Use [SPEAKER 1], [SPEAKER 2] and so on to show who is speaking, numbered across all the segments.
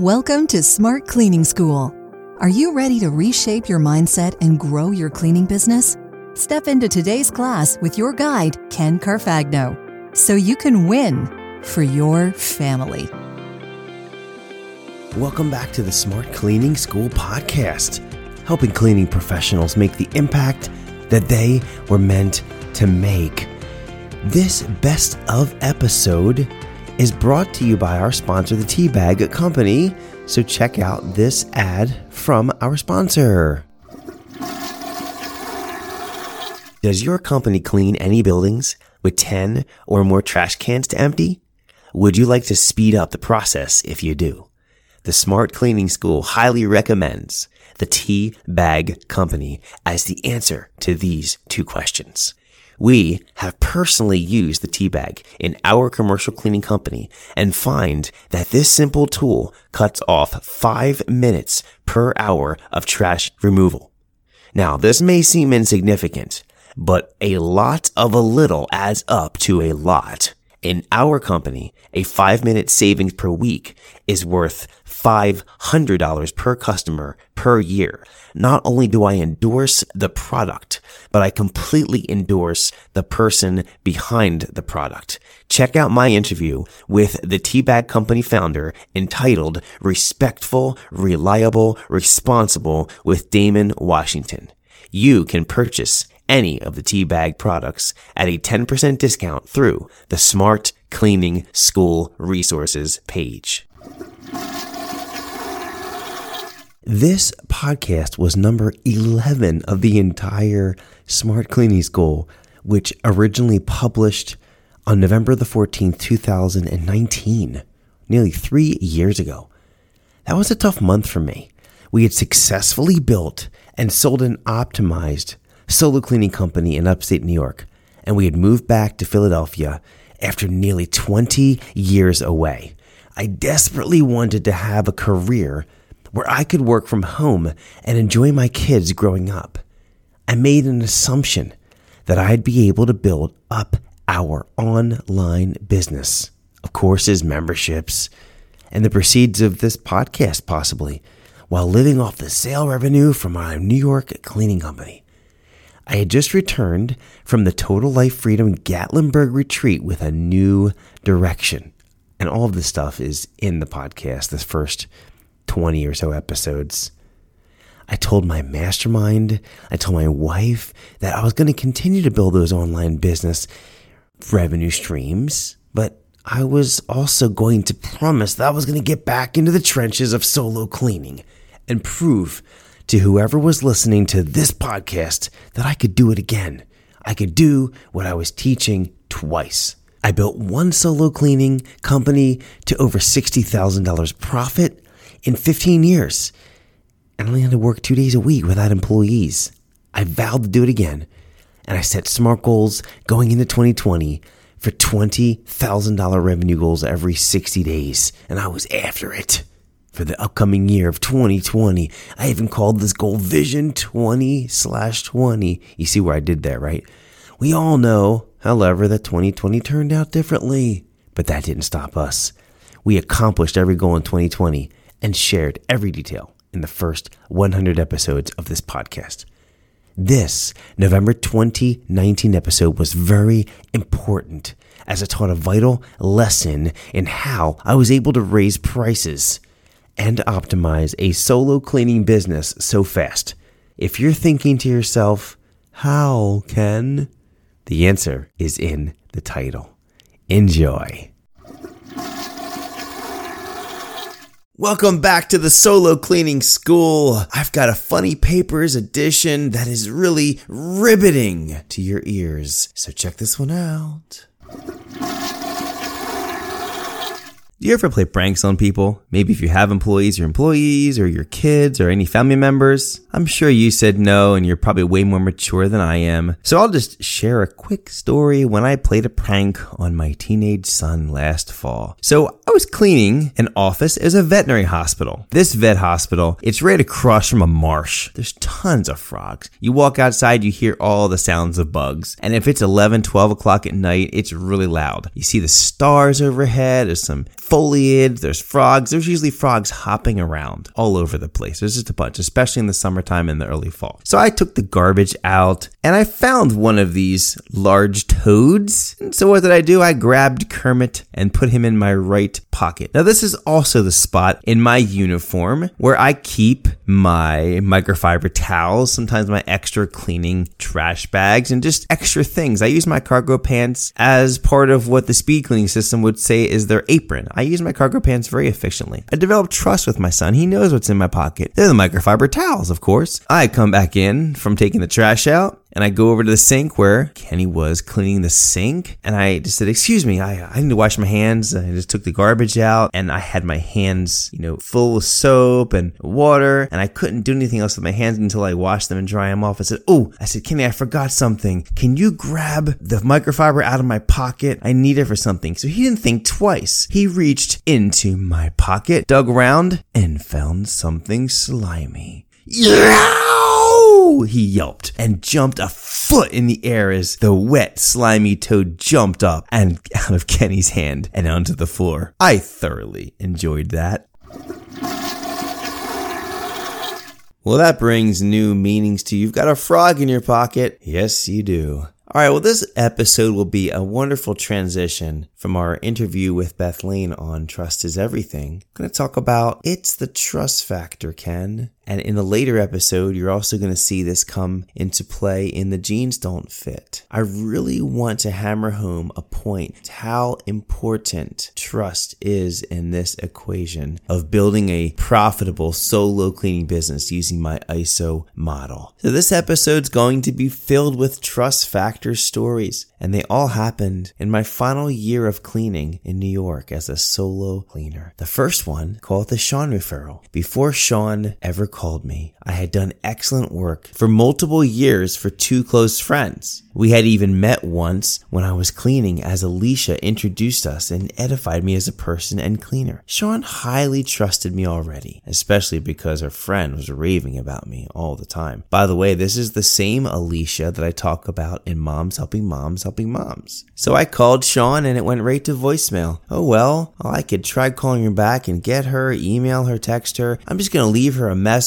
[SPEAKER 1] Welcome to Smart Cleaning School. Are you ready to reshape your mindset and grow your cleaning business? Step into today's class with your guide, Ken Carfagno, so you can win for your family.
[SPEAKER 2] Welcome back to the Smart Cleaning School podcast, helping cleaning professionals make the impact that they were meant to make. This best of episode is brought to you by our sponsor, the Teabag Company. So check out this ad from our sponsor. Does your company clean any buildings with 10 or more trash cans to empty? Would you like to speed up the process if you do? The Smart Cleaning School highly recommends the Tea Bag Company as the answer to these two questions. We have personally used the tea bag in our commercial cleaning company and find that this simple tool cuts off five minutes per hour of trash removal. Now, this may seem insignificant, but a lot of a little adds up to a lot. In our company, a five minute savings per week is worth $500 per customer per year. Not only do I endorse the product, but I completely endorse the person behind the product. Check out my interview with the Teabag Company founder entitled Respectful, Reliable, Responsible with Damon Washington. You can purchase any of the Teabag products at a 10% discount through the Smart Cleaning School Resources page. This podcast was number 11 of the entire Smart Cleaning School, which originally published on November the 14th, 2019, nearly three years ago. That was a tough month for me. We had successfully built and sold an optimized solo cleaning company in upstate New York, and we had moved back to Philadelphia after nearly 20 years away. I desperately wanted to have a career where I could work from home and enjoy my kids growing up. I made an assumption that I'd be able to build up our online business of courses, memberships, and the proceeds of this podcast, possibly, while living off the sale revenue from our New York cleaning company. I had just returned from the Total Life Freedom Gatlinburg retreat with a new direction. And all of this stuff is in the podcast, this first 20 or so episodes. I told my mastermind, I told my wife that I was going to continue to build those online business revenue streams, but I was also going to promise that I was going to get back into the trenches of solo cleaning and prove to whoever was listening to this podcast that I could do it again. I could do what I was teaching twice. I built one solo cleaning company to over $60,000 profit in 15 years. And I only had to work two days a week without employees. I vowed to do it again. And I set smart goals going into 2020 for $20,000 revenue goals every 60 days. And I was after it for the upcoming year of 2020. I even called this goal Vision 20 slash 20. You see where I did that, right? We all know, however, that 2020 turned out differently, but that didn't stop us. We accomplished every goal in 2020 and shared every detail in the first 100 episodes of this podcast. This November 2019 episode was very important as it taught a vital lesson in how I was able to raise prices and optimize a solo cleaning business so fast. If you're thinking to yourself, how can? The answer is in the title. Enjoy. Welcome back to the Solo Cleaning School. I've got a funny papers edition that is really riveting to your ears. So check this one out. Do you ever play pranks on people? Maybe if you have employees, your employees or your kids or any family members? I'm sure you said no and you're probably way more mature than I am. So I'll just share a quick story when I played a prank on my teenage son last fall. So I was cleaning an office as a veterinary hospital. This vet hospital, it's right across from a marsh. There's tons of frogs. You walk outside, you hear all the sounds of bugs. And if it's 11, 12 o'clock at night, it's really loud. You see the stars overhead, there's some foliage, there's frogs. There's usually frogs hopping around all over the place. There's just a bunch, especially in the summertime and the early fall. So I took the garbage out and I found one of these large toads. And so what did I do? I grabbed Kermit and put him in my right pocket. Now this is also the spot in my uniform where I keep my microfiber towels, sometimes my extra cleaning trash bags and just extra things. I use my cargo pants as part of what the speed cleaning system would say is their apron. Use my cargo pants very efficiently. I developed trust with my son. He knows what's in my pocket. They're the microfiber towels, of course. I come back in from taking the trash out and I go over to the sink where Kenny was cleaning the sink. And I just said, Excuse me, I, I need to wash my hands. I just took the garbage out and I had my hands, you know, full of soap and water. And I couldn't do anything else with my hands until I washed them and dry them off. I said, Oh, I said, Kenny, I forgot something. Can you grab the microfiber out of my pocket? I need it for something. So he didn't think twice. He reached into my pocket, dug around, and found something slimy. Yow! He yelped and jumped a foot in the air as the wet, slimy toad jumped up and out of Kenny's hand and onto the floor. I thoroughly enjoyed that. Well, that brings new meanings to you. You've got a frog in your pocket. Yes, you do. All right, well, this episode will be a wonderful transition from our interview with Beth Lane on Trust is Everything. I'm going to talk about it's the trust factor, Ken. And in a later episode, you're also going to see this come into play in the jeans don't fit. I really want to hammer home a point how important trust is in this equation of building a profitable solo cleaning business using my ISO model. So this episode's going to be filled with trust factor stories and they all happened in my final year of cleaning in New York as a solo cleaner. The first one, called the Sean referral. Before Sean ever called me, I had done excellent work for multiple years for two close friends. We had even met once when I was cleaning as Alicia introduced us and edified me as a person and cleaner. Sean highly trusted me already, especially because her friend was raving about me all the time. By the way, this is the same Alicia that I talk about in Moms Helping Moms Helping Moms. So I called Sean and it went right to voicemail. Oh well, I could try calling her back and get her, email her, text her. I'm just gonna leave her a message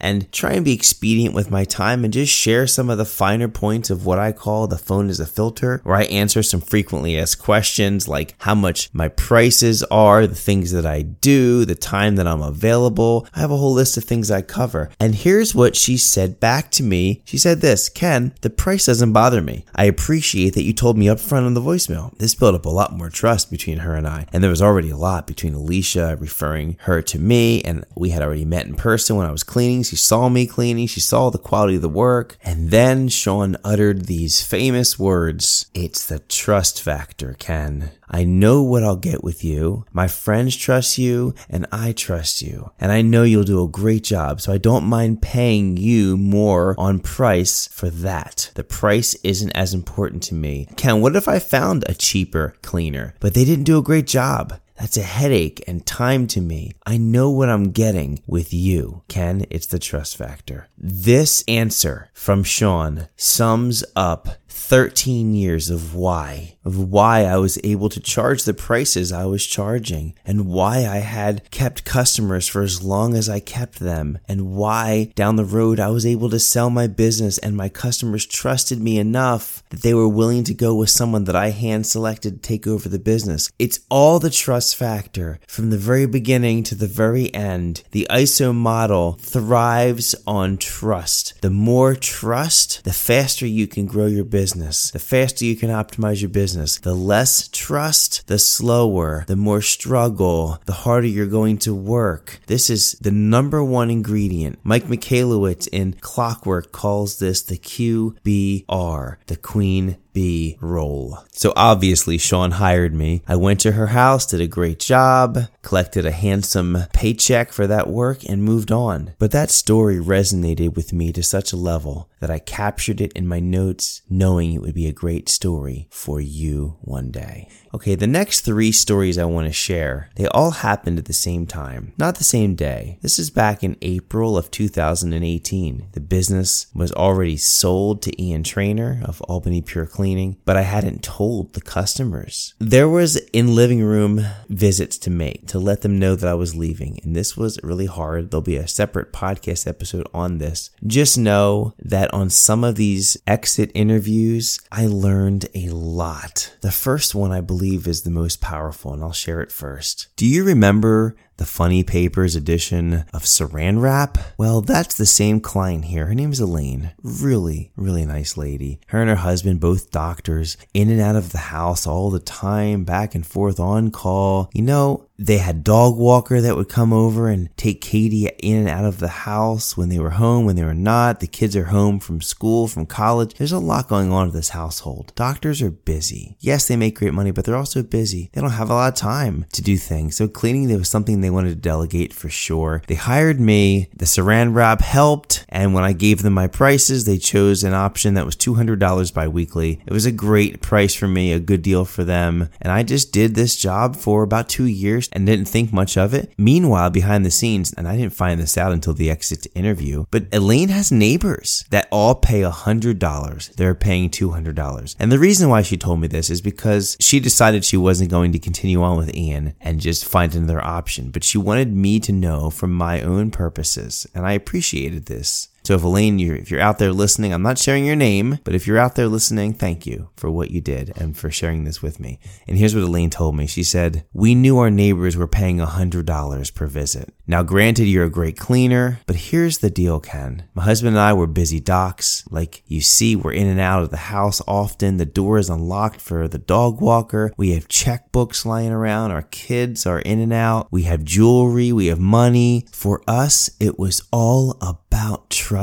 [SPEAKER 2] and try and be expedient with my time and just share some of the finer points of what I call the phone is a filter where I answer some frequently asked questions like how much my prices are, the things that I do, the time that I'm available. I have a whole list of things I cover. And here's what she said back to me. She said this, Ken, the price doesn't bother me. I appreciate that you told me up front on the voicemail. This built up a lot more trust between her and I. And there was already a lot between Alicia referring her to me and we had already met in person when I was cleaning. She saw me cleaning. She saw the quality of the work. And then Sean uttered these famous words. It's the trust factor, Ken. I know what I'll get with you. My friends trust you and I trust you. And I know you'll do a great job. So I don't mind paying you more on price for that. The price isn't as important to me. Ken, what if I found a cheaper cleaner, but they didn't do a great job? That's a headache and time to me. I know what I'm getting with you. Ken, it's the trust factor. This answer from Sean sums up 13 years of why, of why I was able to charge the prices I was charging, and why I had kept customers for as long as I kept them, and why down the road I was able to sell my business and my customers trusted me enough that they were willing to go with someone that I hand selected to take over the business. It's all the trust factor from the very beginning to the very end. The ISO model thrives on trust. The more trust, the faster you can grow your business business, the faster you can optimize your business. The less trust, the slower, the more struggle, the harder you're going to work. This is the number one ingredient. Mike Michalowicz in Clockwork calls this the QBR, the Queen Bee Role. So obviously, Sean hired me. I went to her house, did a great job, collected a handsome paycheck for that work, and moved on. But that story resonated with me to such a level that I captured it in my notes, knowing it would be a great story for you one day. Okay, the next three stories I want to share, they all happened at the same time, not the same day. This is back in April of 2018. The business was already sold to Ian Trainer of Albany Pure Cleaning, but I hadn't told the customers. There was in living room visits to make to let them know that I was leaving, and this was really hard. There'll be a separate podcast episode on this. Just know that on some of these exit interviews, I learned a lot. The first one, I believe, believe is the most powerful, and I'll share it first. Do you remember the Funny Papers edition of Saran Wrap? Well, that's the same client here. Her name is Elaine. Really, really nice lady. Her and her husband, both doctors, in and out of the house all the time, back and forth on call. You know, they had dog walker that would come over and take Katie in and out of the house when they were home, when they were not. The kids are home from school, from college. There's a lot going on in this household. Doctors are busy. Yes, they make great money, but they're also busy. They don't have a lot of time to do things. So cleaning was something they wanted to delegate for sure. They hired me. The saran wrap helped. And when I gave them my prices, they chose an option that was $200 biweekly. It was a great price for me, a good deal for them. And I just did this job for about two years and didn't think much of it. Meanwhile, behind the scenes, and I didn't find this out until the exit interview, but Elaine has neighbors that all pay $100. They're paying $200. And the reason why she told me this is because she decided she wasn't going to continue on with Ian and just find another option, but she wanted me to know for my own purposes. And I appreciated this. So if Elaine, you're, if you're out there listening, I'm not sharing your name, but if you're out there listening, thank you for what you did and for sharing this with me. And here's what Elaine told me. She said, we knew our neighbors were paying $100 per visit. Now, granted, you're a great cleaner, but here's the deal, Ken. My husband and I were busy docs. Like you see, we're in and out of the house often. The door is unlocked for the dog walker. We have checkbooks lying around. Our kids are in and out. We have jewelry. We have money. For us, it was all about trust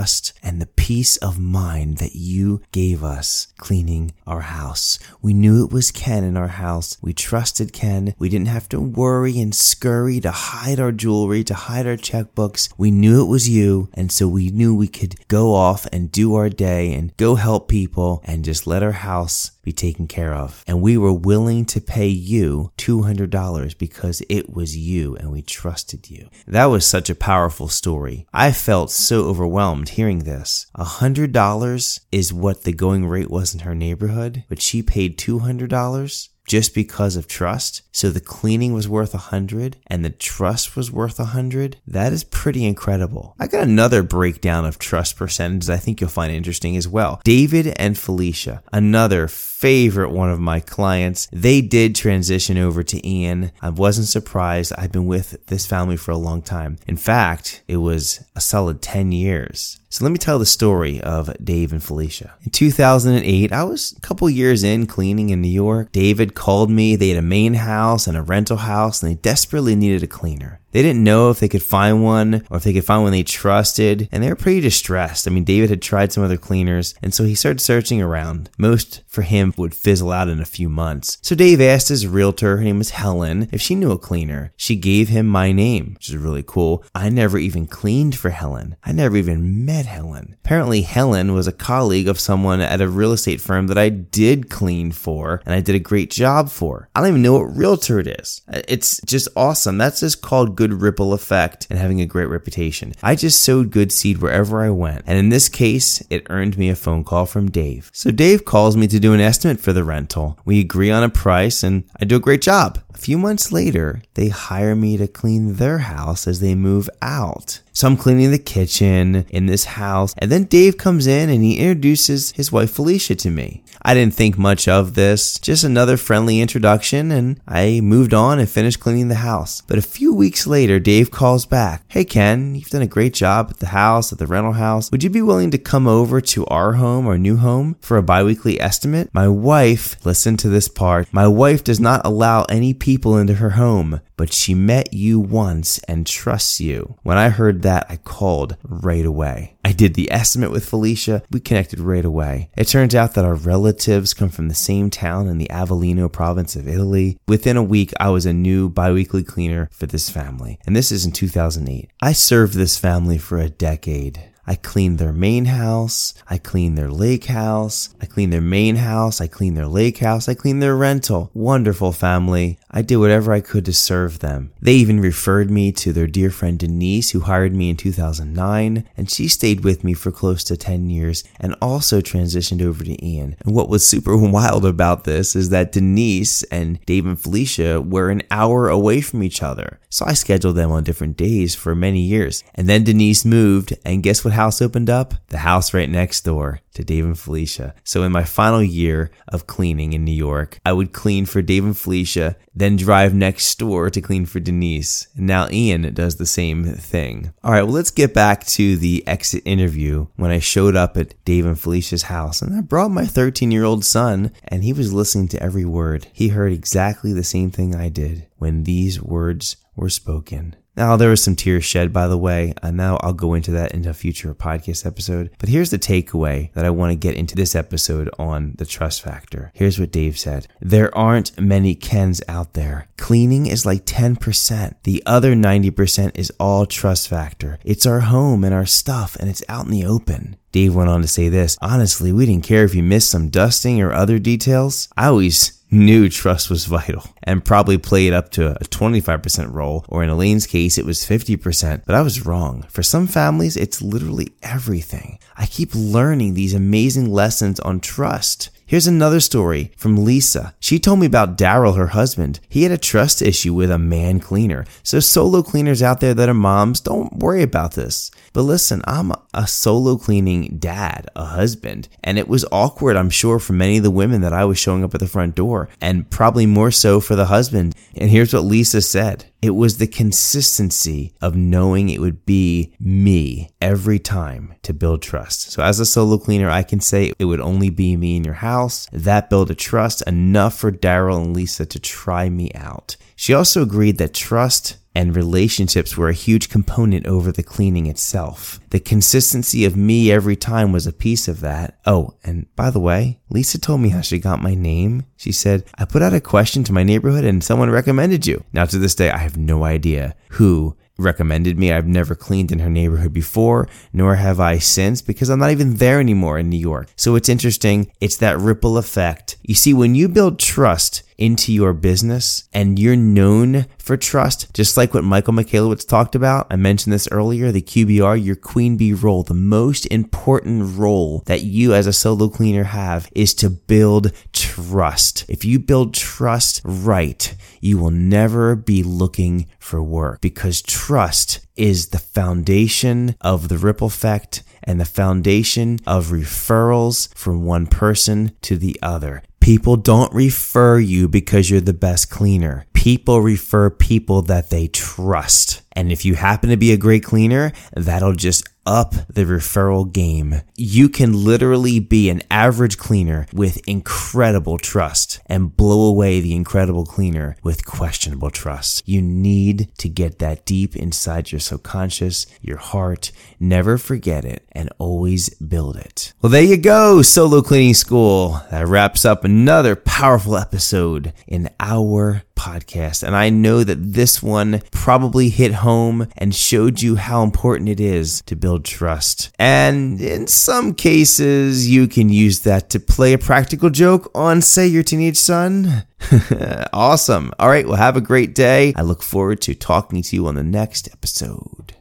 [SPEAKER 2] and the peace of mind that you gave us cleaning our house. We knew it was Ken in our house. We trusted Ken. We didn't have to worry and scurry to hide our jewelry, to hide our checkbooks. We knew it was you. And so we knew we could go off and do our day and go help people and just let our house be taken care of. And we were willing to pay you $200 because it was you and we trusted you. That was such a powerful story. I felt so overwhelmed hearing this. $100 is what the going rate was in her neighborhood, but she paid $200 just because of trust. So the cleaning was worth a hundred and the trust was worth a hundred. That is pretty incredible. I got another breakdown of trust percentages I think you'll find interesting as well. David and Felicia, another favorite one of my clients. They did transition over to Ian. I wasn't surprised. I've been with this family for a long time. In fact, it was a solid 10 years. So let me tell the story of Dave and Felicia. In 2008, I was a couple years in cleaning in New York. David called me. They had a main house and a rental house and they desperately needed a cleaner. They didn't know if they could find one or if they could find one they trusted, and they were pretty distressed. I mean, David had tried some other cleaners, and so he started searching around. Most for him would fizzle out in a few months. So Dave asked his realtor, her name was Helen, if she knew a cleaner. She gave him my name, which is really cool. I never even cleaned for Helen. I never even met Helen. Apparently, Helen was a colleague of someone at a real estate firm that I did clean for, and I did a great job for. I don't even know what realtor it is. It's just awesome. That's just called good ripple effect and having a great reputation. I just sowed good seed wherever I went. And in this case, it earned me a phone call from Dave. So Dave calls me to do an estimate for the rental. We agree on a price and I do a great job. A few months later, they hire me to clean their house as they move out. So I'm cleaning the kitchen in this house, and then Dave comes in and he introduces his wife Felicia to me. I didn't think much of this, just another friendly introduction, and I moved on and finished cleaning the house. But a few weeks later, Dave calls back. Hey Ken, you've done a great job at the house, at the rental house. Would you be willing to come over to our home, our new home, for a biweekly estimate? My wife, listen to this part, my wife does not allow any people into her home, but she met you once and trusts you. When I heard that, I called right away. I did the estimate with Felicia. We connected right away. It turns out that our relatives come from the same town in the Avellino province of Italy. Within a week, I was a new biweekly cleaner for this family. And this is in 2008. I served this family for a decade. I cleaned their main house. I cleaned their lake house. I cleaned their main house. I cleaned their lake house. I cleaned their rental. Wonderful family. I did whatever I could to serve them. They even referred me to their dear friend Denise, who hired me in 2009, and she stayed with me for close to 10 years and also transitioned over to Ian. And what was super wild about this is that Denise and Dave and Felicia were an hour away from each other. So I scheduled them on different days for many years. And then Denise moved, and guess what house opened up? The house right next door to Dave and Felicia. So in my final year of cleaning in New York, I would clean for Dave and Felicia, then drive next door to clean for Denise. Now Ian does the same thing. All right, well, let's get back to the exit interview when I showed up at Dave and Felicia's house. And I brought my 13 year old son, and he was listening to every word. He heard exactly the same thing I did when these words were spoken. Now, there was some tears shed, by the way, and now I'll go into that in a future podcast episode. But here's the takeaway that I want to get into this episode on the trust factor. Here's what Dave said. There aren't many Kens out there. Cleaning is like 10%. The other 90% is all trust factor. It's our home and our stuff, and it's out in the open. Dave went on to say this Honestly, we didn't care if you missed some dusting or other details. I always knew trust was vital and probably played up to a 25% role, or in Elaine's case, it was 50%. But I was wrong. For some families, it's literally everything. I keep learning these amazing lessons on trust. Here's another story from Lisa. She told me about Daryl, her husband. He had a trust issue with a man cleaner. So, solo cleaners out there that are moms, don't worry about this. But listen, I'm a solo cleaning dad, a husband, and it was awkward, I'm sure, for many of the women that I was showing up at the front door, and probably more so for the husband. And here's what Lisa said it was the consistency of knowing it would be me every time to build trust. So, as a solo cleaner, I can say it would only be me in your house. That built a trust enough for Daryl and Lisa to try me out. She also agreed that trust and relationships were a huge component over the cleaning itself. The consistency of me every time was a piece of that. Oh, and by the way, Lisa told me how she got my name. She said, I put out a question to my neighborhood and someone recommended you. Now to this day, I have no idea who recommended me. I've never cleaned in her neighborhood before, nor have I since because I'm not even there anymore in New York. So it's interesting. It's that ripple effect. You see, when you build trust, into your business and you're known for trust, just like what Michael Michalowicz talked about. I mentioned this earlier, the QBR, your queen bee role. The most important role that you as a solo cleaner have is to build trust. If you build trust right, you will never be looking for work because trust is the foundation of the ripple effect and the foundation of referrals from one person to the other. People don't refer you because you're the best cleaner. People refer people that they trust. And if you happen to be a great cleaner, that'll just up the referral game. You can literally be an average cleaner with incredible trust and blow away the incredible cleaner with questionable trust. You need to get that deep inside your subconscious, your heart. Never forget it and always build it. Well, there you go, Solo Cleaning School. That wraps up another powerful episode in our podcast. And I know that this one probably hit home and showed you how important it is to build trust. And in some cases, you can use that to play a practical joke on, say, your teenage son. awesome. All right. Well, have a great day. I look forward to talking to you on the next episode.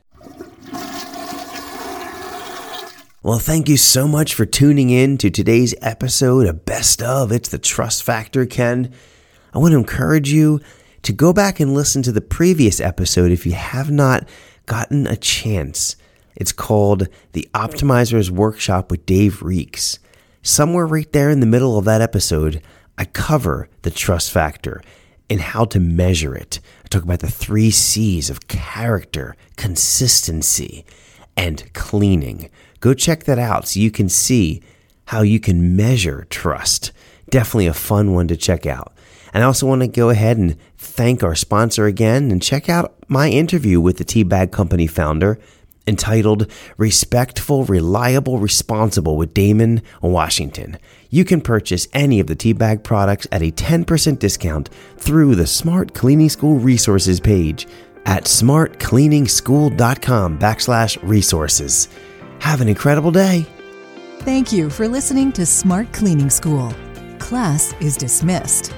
[SPEAKER 2] Well, thank you so much for tuning in to today's episode of Best of. It's the Trust Factor, Ken. I want to encourage you to go back and listen to the previous episode if you have not gotten a chance. It's called The Optimizer's Workshop with Dave Reeks. Somewhere right there in the middle of that episode, I cover the trust factor and how to measure it. I talk about the three C's of character, consistency, and cleaning. Go check that out so you can see how you can measure trust. Definitely a fun one to check out. And I also want to go ahead and thank our sponsor again and check out my interview with the Teabag Company founder, entitled Respectful, Reliable, Responsible with Damon Washington. You can purchase any of the teabag products at a 10% discount through the Smart Cleaning School resources page at smartcleaningschool.com backslash resources. Have an incredible day.
[SPEAKER 1] Thank you for listening to Smart Cleaning School. Class is dismissed.